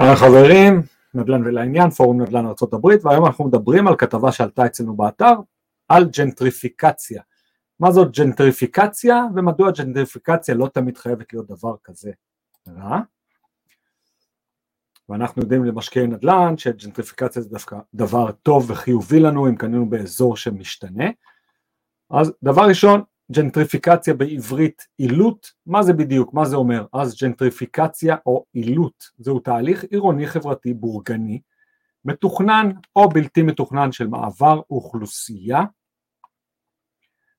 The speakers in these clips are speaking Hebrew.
חברים, נדל"ן ולעניין, פורום נדל"ן ארה"ב, והיום אנחנו מדברים על כתבה שעלתה אצלנו באתר על ג'נטריפיקציה. מה זאת ג'נטריפיקציה ומדוע ג'נטריפיקציה לא תמיד חייבת להיות דבר כזה רע. ואנחנו יודעים למשקיעי נדל"ן שג'נטריפיקציה זה דווקא דבר טוב וחיובי לנו אם קנינו באזור שמשתנה. אז דבר ראשון, ג'נטריפיקציה בעברית עילות, מה זה בדיוק, מה זה אומר? אז ג'נטריפיקציה או עילות זהו תהליך עירוני חברתי בורגני, מתוכנן או בלתי מתוכנן של מעבר אוכלוסייה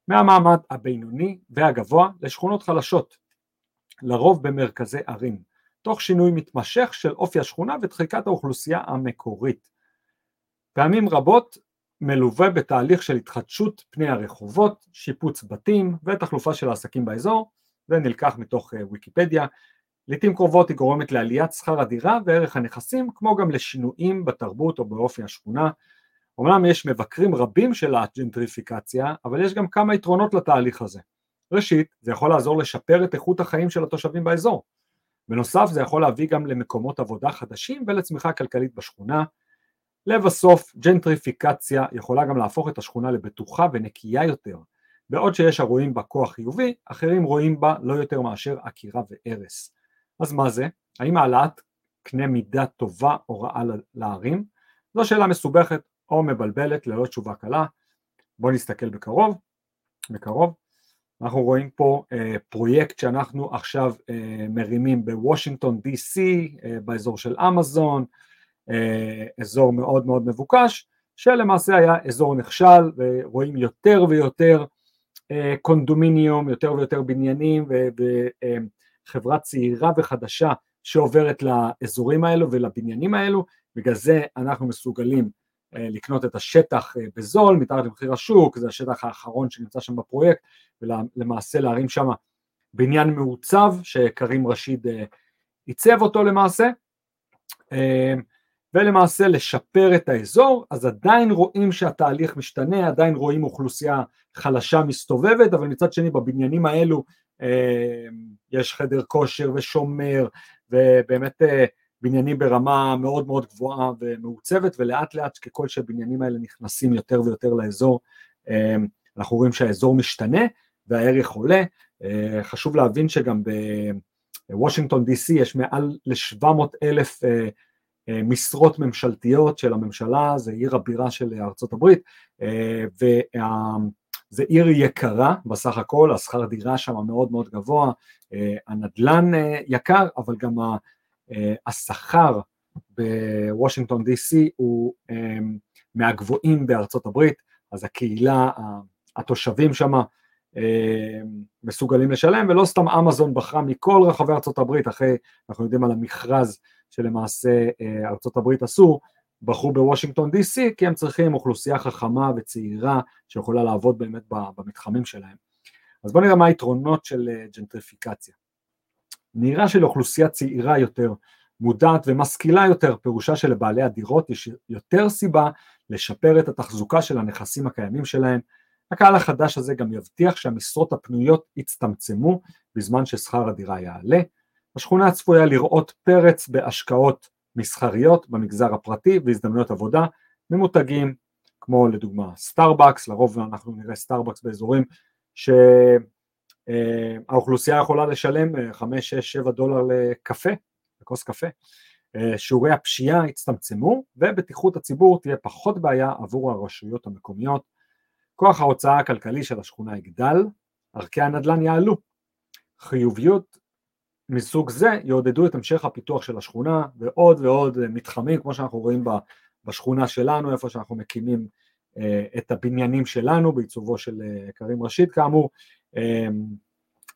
מהמעמד הבינוני והגבוה לשכונות חלשות, לרוב במרכזי ערים, תוך שינוי מתמשך של אופי השכונה ודחיקת האוכלוסייה המקורית. פעמים רבות מלווה בתהליך של התחדשות פני הרחובות, שיפוץ בתים ותחלופה של העסקים באזור, זה נלקח מתוך אה, ויקיפדיה. לעיתים קרובות היא גורמת לעליית שכר הדירה וערך הנכסים, כמו גם לשינויים בתרבות או באופי השכונה. אומנם יש מבקרים רבים של הג'נטריפיקציה, אבל יש גם כמה יתרונות לתהליך הזה. ראשית, זה יכול לעזור לשפר את איכות החיים של התושבים באזור. בנוסף, זה יכול להביא גם למקומות עבודה חדשים ולצמיחה כלכלית בשכונה. לבסוף, ג'נטריפיקציה יכולה גם להפוך את השכונה לבטוחה ונקייה יותר. בעוד שיש הרואים בה כוח חיובי, אחרים רואים בה לא יותר מאשר עקירה והרס. אז מה זה? האם העלאת קנה מידה טובה או רעה לערים? זו שאלה מסובכת או מבלבלת ללא תשובה קלה. בואו נסתכל בקרוב. בקרוב. אנחנו רואים פה אה, פרויקט שאנחנו עכשיו אה, מרימים בוושינגטון DC, אה, באזור של אמזון, אה, אזור מאוד מאוד מבוקש, שלמעשה היה אזור נכשל, ורואים יותר ויותר אה, קונדומיניום, יותר ויותר בניינים וחברה אה, צעירה וחדשה שעוברת לאזורים האלו ולבניינים האלו, בגלל זה אנחנו מסוגלים לקנות את השטח בזול, מתחת למחיר השוק, זה השטח האחרון שנמצא שם בפרויקט, ולמעשה להרים שם בניין מעוצב שקרים רשיד עיצב אותו למעשה. ולמעשה לשפר את האזור, אז עדיין רואים שהתהליך משתנה, עדיין רואים אוכלוסייה חלשה מסתובבת, אבל מצד שני בבניינים האלו אה, יש חדר כושר ושומר, ובאמת אה, בניינים ברמה מאוד מאוד גבוהה ומעוצבת, ולאט לאט ככל שהבניינים האלה נכנסים יותר ויותר לאזור, אה, אנחנו רואים שהאזור משתנה והערך עולה. אה, חשוב להבין שגם בוושינגטון DC יש מעל ל-700 אלף אה, משרות ממשלתיות של הממשלה, זה עיר הבירה של ארצות הברית, אה, וזה עיר יקרה בסך הכל, השכר דירה שם מאוד מאוד גבוה, אה, הנדלן יקר, אבל גם השכר בוושינגטון DC הוא מהגבוהים בארצות הברית, אז הקהילה, התושבים שם מסוגלים לשלם, ולא סתם אמזון בחרה מכל רחבי ארצות הברית, אחרי, אנחנו יודעים על המכרז שלמעשה אה, הברית עשו, בחרו בוושינגטון DC כי הם צריכים אוכלוסייה חכמה וצעירה שיכולה לעבוד באמת במתחמים שלהם. אז בואו נראה מה היתרונות של אה, ג'נטריפיקציה. נראה שלאוכלוסייה צעירה יותר, מודעת ומשכילה יותר, פירושה שלבעלי הדירות יש יותר סיבה לשפר את התחזוקה של הנכסים הקיימים שלהם. הקהל החדש הזה גם יבטיח שהמשרות הפנויות יצטמצמו בזמן ששכר הדירה יעלה. השכונה צפויה לראות פרץ בהשקעות מסחריות במגזר הפרטי והזדמנויות עבודה ממותגים כמו לדוגמה סטארבקס, לרוב אנחנו נראה סטארבקס באזורים שהאוכלוסייה יכולה לשלם 5, 6, 7 דולר לקפה, לכוס קפה. אה, שיעורי הפשיעה יצטמצמו ובטיחות הציבור תהיה פחות בעיה עבור הרשויות המקומיות. כוח ההוצאה הכלכלי של השכונה יגדל, ערכי הנדל"ן יעלו. חיוביות מסוג זה יעודדו את המשך הפיתוח של השכונה ועוד ועוד מתחמים כמו שאנחנו רואים בשכונה שלנו איפה שאנחנו מקימים אה, את הבניינים שלנו בעיצובו של אה, כרים רשיד כאמור אה,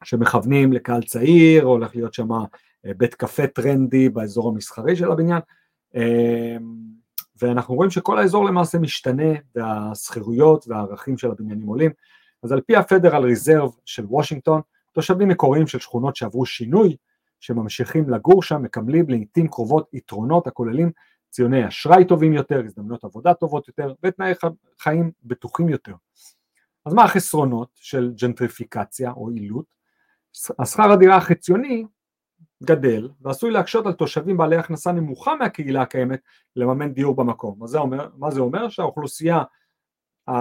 שמכוונים לקהל צעיר הולך להיות שם בית קפה טרנדי באזור המסחרי של הבניין. ואנחנו רואים שכל האזור למעשה משתנה והשכירויות והערכים של הבניינים עולים. אז על פי הפדרל ריזרב של וושינגטון תושבים מקוריים של שכונות שעברו שינוי, שממשיכים לגור שם, מקבלים לעיתים קרובות יתרונות הכוללים ציוני אשראי טובים יותר, הזדמנויות עבודה טובות יותר ותנאי חיים בטוחים יותר. אז מה החסרונות של ג'נטריפיקציה או עילות? השכר הדירה החציוני גדל ועשוי להקשות על תושבים בעלי הכנסה נמוכה מהקהילה הקיימת לממן דיור במקום. מה זה אומר? מה זה אומר? שהאוכלוסייה ה...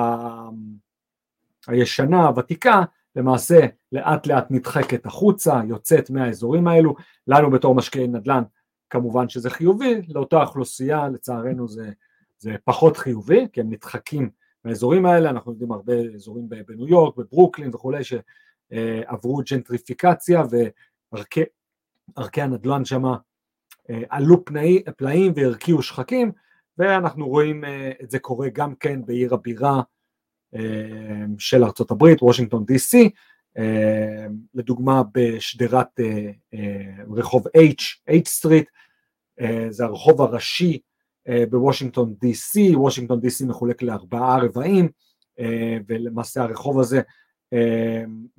הישנה, הוותיקה, למעשה לאט לאט נדחקת החוצה, יוצאת מהאזורים האלו, לנו בתור משקיעי נדל"ן כמובן שזה חיובי, לאותה אוכלוסייה לצערנו זה, זה פחות חיובי, כי הם נדחקים מהאזורים האלה, אנחנו יודעים הרבה אזורים בניו יורק, בברוקלין וכולי, שעברו ג'נטריפיקציה וערכי הנדל"ן שם אה, עלו פנאי, פלאים והרקיעו שחקים, ואנחנו רואים אה, את זה קורה גם כן בעיר הבירה של ארצות הברית, וושינגטון די.סי, לדוגמה בשדרת רחוב H, H Street, זה הרחוב הראשי בוושינגטון די.סי, וושינגטון די.סי מחולק לארבעה רבעים, ולמעשה הרחוב הזה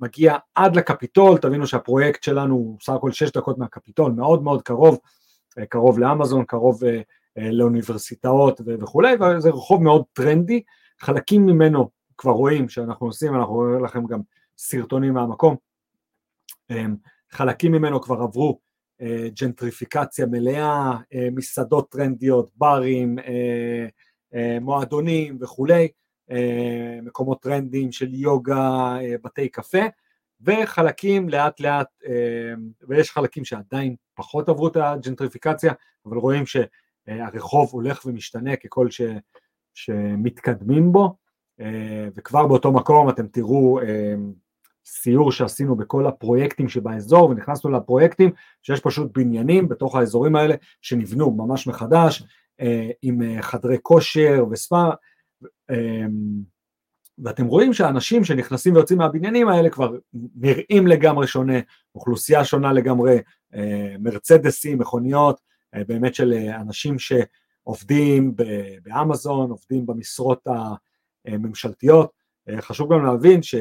מגיע עד לקפיטול, תבינו שהפרויקט שלנו הוא סך הכל שש דקות מהקפיטול, מאוד מאוד קרוב, קרוב לאמזון, קרוב לאוניברסיטאות וכולי, וזה רחוב מאוד טרנדי, חלקים ממנו כבר רואים שאנחנו עושים, אנחנו רואים לכם גם סרטונים מהמקום, חלקים ממנו כבר עברו ג'נטריפיקציה מלאה, מסעדות טרנדיות, ברים, מועדונים וכולי, מקומות טרנדיים של יוגה, בתי קפה, וחלקים לאט לאט, ויש חלקים שעדיין פחות עברו את הג'נטריפיקציה, אבל רואים שהרחוב הולך ומשתנה ככל ש, שמתקדמים בו, וכבר באותו מקום אתם תראו סיור שעשינו בכל הפרויקטים שבאזור ונכנסנו לפרויקטים שיש פשוט בניינים בתוך האזורים האלה שנבנו ממש מחדש עם חדרי כושר וספא ואתם רואים שהאנשים שנכנסים ויוצאים מהבניינים האלה כבר נראים לגמרי שונה, אוכלוסייה שונה לגמרי, מרצדסים, מכוניות, באמת של אנשים שעובדים באמזון, עובדים במשרות הממשלתיות, חשוב גם להבין ש...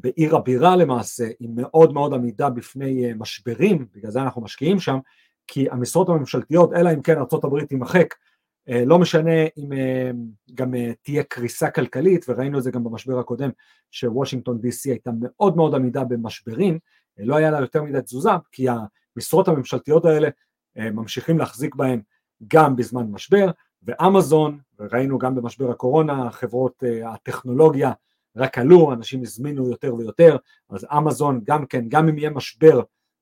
בעיר הבירה למעשה היא מאוד מאוד עמידה בפני משברים, בגלל זה אנחנו משקיעים שם, כי המשרות הממשלתיות, אלא אם כן ארה"ב תימחק, לא משנה אם גם תהיה קריסה כלכלית, וראינו את זה גם במשבר הקודם, שוושינגטון די.סי הייתה מאוד מאוד עמידה במשברים, לא היה לה יותר מדי תזוזה, כי המשרות הממשלתיות האלה ממשיכים להחזיק בהן גם בזמן משבר, ואמזון, וראינו גם במשבר הקורונה, חברות הטכנולוגיה רק עלו, אנשים הזמינו יותר ויותר, אז אמזון גם כן, גם אם יהיה משבר,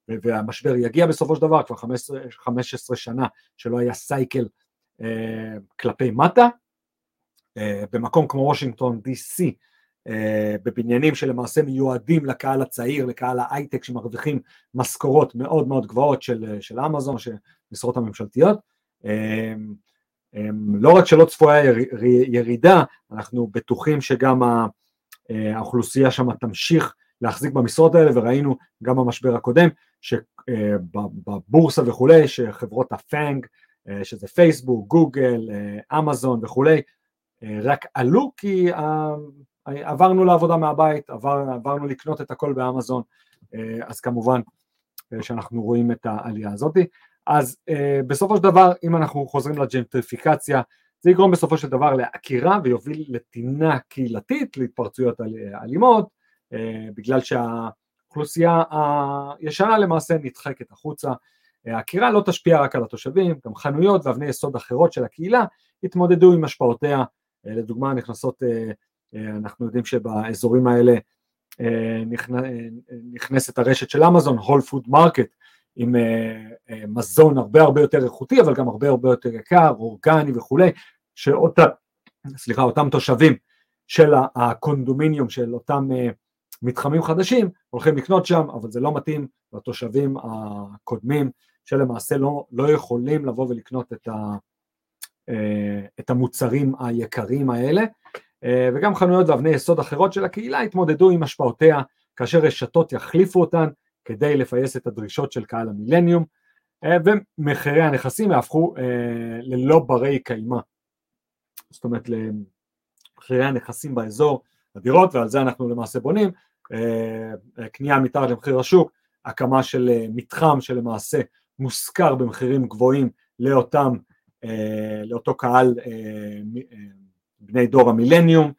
והמשבר יגיע בסופו של דבר, כבר 15, 15 שנה שלא היה סייקל אה, כלפי מטה, אה, במקום כמו וושינגטון די.סי, אה, בבניינים שלמעשה מיועדים לקהל הצעיר, לקהל ההייטק שמרוויחים משכורות מאוד מאוד גבוהות של, של אמזון, של משרות הממשלתיות, אה, אה, לא רק שלא צפויה ירידה, אנחנו בטוחים שגם. אה, האוכלוסייה שם תמשיך להחזיק במשרות האלה וראינו גם במשבר הקודם שבבורסה וכולי שחברות הפאנג אה, שזה פייסבוק, גוגל, אה, אמזון וכולי רק עלו כי עברנו לעבודה מהבית, עבר, עברנו לקנות את הכל באמזון אז כמובן שאנחנו רואים את העלייה הזאת אז בסופו של דבר אם אנחנו חוזרים לג'נטריפיקציה זה יגרום בסופו של דבר לעקירה ויוביל לטינה קהילתית, להתפרצויות אלימות, אה, בגלל שהאוכלוסייה הישנה למעשה נדחקת החוצה. העקירה לא תשפיע רק על התושבים, גם חנויות ואבני יסוד אחרות של הקהילה יתמודדו עם השפעותיה, אה, לדוגמה נכנסות, אה, אנחנו יודעים שבאזורים האלה נכנסת הרשת של אמזון, Whole Food Market, עם מזון הרבה הרבה יותר איכותי אבל גם הרבה הרבה יותר יקר, אורגני וכולי, שאותה, סליחה, אותם תושבים של הקונדומיניום של אותם אה, מתחמים חדשים הולכים לקנות שם, אבל זה לא מתאים לתושבים הקודמים שלמעשה לא, לא יכולים לבוא ולקנות את, ה, אה, את המוצרים היקרים האלה, אה, וגם חנויות ואבני יסוד אחרות של הקהילה התמודדו עם השפעותיה כאשר רשתות יחליפו אותן כדי לפייס את הדרישות של קהל המילניום, ומחירי הנכסים יהפכו ללא ברי קיימא. זאת אומרת למחירי הנכסים באזור, הדירות, ועל זה אנחנו למעשה בונים, אה, קנייה מתחת למחיר השוק, הקמה של אה, מתחם שלמעשה מושכר במחירים גבוהים לאותם, אה, לאותו קהל בני דור המילניום,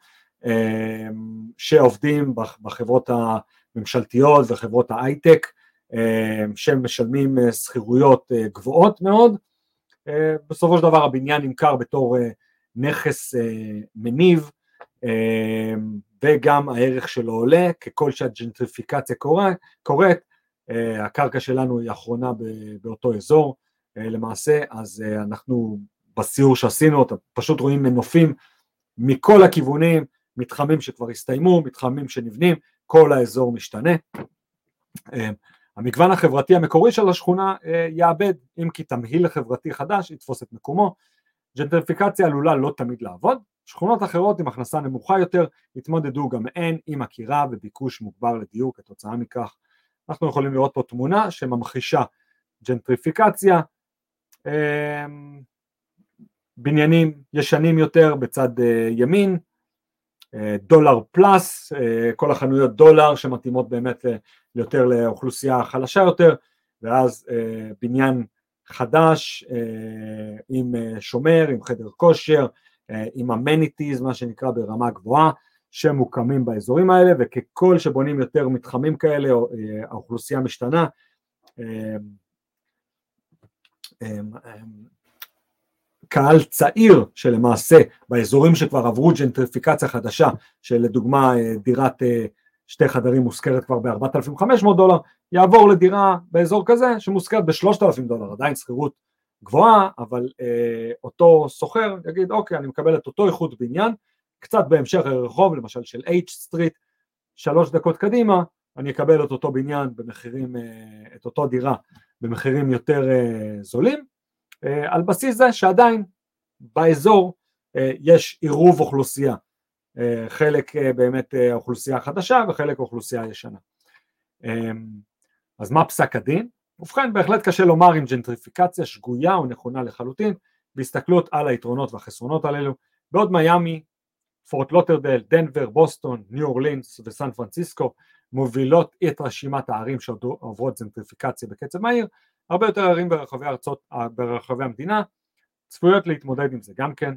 שעובדים בחברות הממשלתיות וחברות ההייטק, שהם משלמים שכירויות גבוהות מאוד, בסופו של דבר הבניין נמכר בתור נכס מניב וגם הערך שלו עולה. ככל שהג'נטריפיקציה קורית, הקרקע שלנו היא האחרונה באותו אזור למעשה, אז אנחנו בסיור שעשינו, אתם פשוט רואים מנופים מכל הכיוונים, מתחמים שכבר הסתיימו, מתחמים שנבנים, כל האזור משתנה. המגוון החברתי המקורי של השכונה יאבד, אם כי תמהיל חברתי חדש יתפוס את מקומו. ג'נטריפיקציה עלולה לא תמיד לעבוד, שכונות אחרות עם הכנסה נמוכה יותר יתמודדו גם הן עם עקירה וביקוש מוגבר לדיור כתוצאה מכך. אנחנו יכולים לראות פה תמונה שממחישה ג'נטריפיקציה, אמ, בניינים ישנים יותר בצד אה, ימין, אה, דולר פלאס, אה, כל החנויות דולר שמתאימות באמת יותר לאוכלוסייה חלשה יותר, ואז בניין חדש עם שומר, עם חדר כושר, עם אמניטיז מה שנקרא ברמה גבוהה שמוקמים באזורים האלה וככל שבונים יותר מתחמים כאלה האוכלוסייה משתנה קהל צעיר שלמעשה באזורים שכבר עברו ג'נטריפיקציה חדשה שלדוגמה דירת שתי חדרים מושכרת כבר ב-4,500 דולר יעבור לדירה באזור כזה שמושכרת ב-3,000 דולר. עדיין שכירות גבוהה אבל אה, אותו סוחר יגיד אוקיי אני מקבל את אותו איכות בניין קצת בהמשך הרחוב למשל של H סטריט שלוש דקות קדימה אני אקבל את אותו בניין במחירים, אה, את אותו דירה במחירים יותר אה, זולים אה, על בסיס זה שעדיין באזור אה, יש עירוב אוכלוסייה, אה, חלק באמת אוכלוסייה חדשה וחלק אוכלוסייה ישנה. אז מה פסק הדין? ובכן בהחלט קשה לומר אם ג'נטריפיקציה שגויה או נכונה לחלוטין בהסתכלות על היתרונות והחסרונות הללו בעוד מיאמי, פורט לודרדל, דנבר, בוסטון, ניו אורלינס וסן פרנסיסקו מובילות את רשימת הערים שעוברות ג'נטריפיקציה בקצב מהיר הרבה יותר ערים ברחבי ארצות, ברחבי המדינה צפויות להתמודד עם זה גם כן.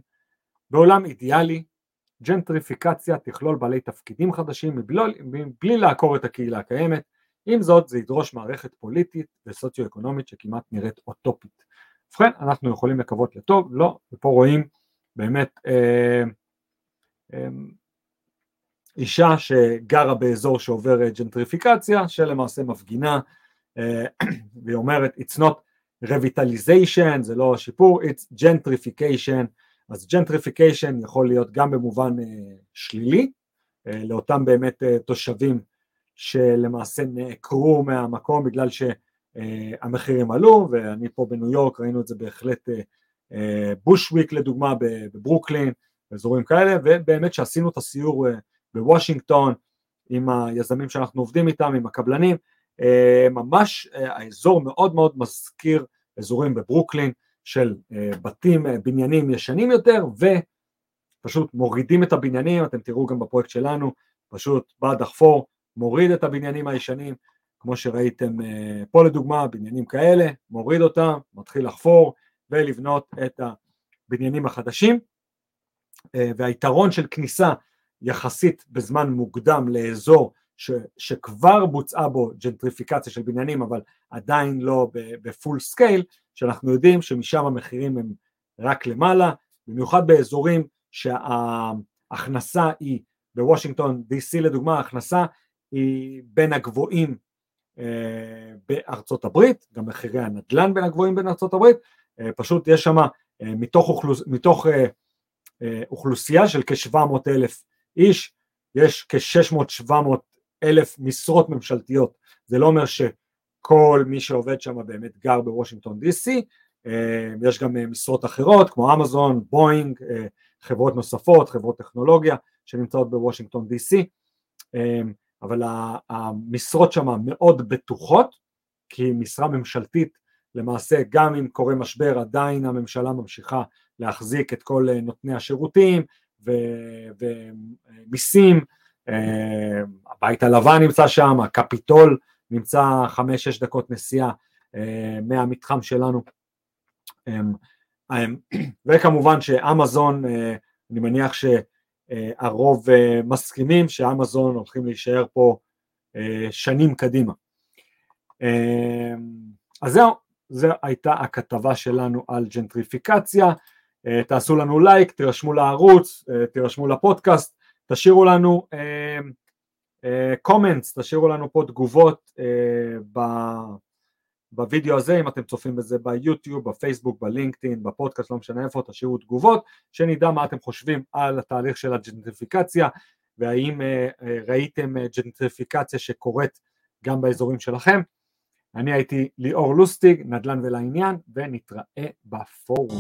בעולם אידיאלי ג'נטריפיקציה תכלול בעלי תפקידים חדשים מבלי, מבלי לעקור את הקהילה הקיימת, עם זאת זה ידרוש מערכת פוליטית וסוציו-אקונומית שכמעט נראית אוטופית. ובכן אנחנו יכולים לקוות לטוב, לא, ופה רואים באמת אה, אה, אישה שגרה באזור שעובר ג'נטריפיקציה שלמעשה מפגינה אה, והיא אומרת it's not revitalization זה לא שיפור it's gentrification אז gentrification יכול להיות גם במובן uh, שלילי uh, לאותם באמת uh, תושבים שלמעשה נעקרו מהמקום בגלל שהמחירים עלו ואני פה בניו יורק ראינו את זה בהחלט בושוויק לדוגמה בברוקלין באזורים כאלה ובאמת שעשינו את הסיור בוושינגטון עם היזמים שאנחנו עובדים איתם עם הקבלנים אה, ממש אה, האזור מאוד מאוד מזכיר אזורים בברוקלין של אה, בתים, בניינים ישנים יותר ופשוט מורידים את הבניינים, אתם תראו גם בפרויקט שלנו, פשוט בא דחפור, מוריד את הבניינים הישנים, כמו שראיתם פה לדוגמה, בניינים כאלה, מוריד אותם, מתחיל לחפור ולבנות את הבניינים החדשים והיתרון של כניסה יחסית בזמן מוקדם לאזור ש, שכבר בוצעה בו ג'נטריפיקציה של בניינים אבל עדיין לא ב full scale, שאנחנו יודעים שמשם המחירים הם רק למעלה, במיוחד באזורים שההכנסה היא בוושינגטון DC לדוגמה, ההכנסה היא בין הגבוהים אה, בארצות הברית, גם מחירי הנדל"ן בין הגבוהים בין ארצות הברית, אה, פשוט יש שם אה, מתוך, אוכלוס, מתוך אה, אה, אוכלוסייה של כ-700 אלף איש, יש כ-600-700 אלף משרות ממשלתיות, זה לא אומר שכל מי שעובד שם באמת גר בוושינגטון DC, אה, יש גם אה, משרות אחרות כמו אמזון, בואינג, אה, חברות נוספות, חברות טכנולוגיה שנמצאות בוושינגטון DC, אבל המשרות שם מאוד בטוחות, כי משרה ממשלתית למעשה גם אם קורה משבר עדיין הממשלה ממשיכה להחזיק את כל נותני השירותים ומיסים הבית הלבן נמצא שם, הקפיטול נמצא חמש-שש דקות נסיעה אה, מהמתחם שלנו. אה, וכמובן שאמזון, אני מניח שהרוב מסכימים שאמזון הולכים להישאר פה שנים קדימה. אז זהו, זו הייתה הכתבה שלנו על ג'נטריפיקציה, תעשו לנו לייק, תירשמו לערוץ, תירשמו לפודקאסט, תשאירו לנו קומנטס, תשאירו לנו פה תגובות בווידאו הזה, אם אתם צופים בזה ביוטיוב, בפייסבוק, בלינקדאין, בפודקאסט, לא משנה איפה, תשאירו תגובות, שנדע מה אתם חושבים על התהליך של הג'נטריפיקציה, והאם ראיתם ג'נטריפיקציה שקורית גם באזורים שלכם. אני הייתי ליאור לוסטיג, נדל"ן ולעניין, ונתראה בפורום.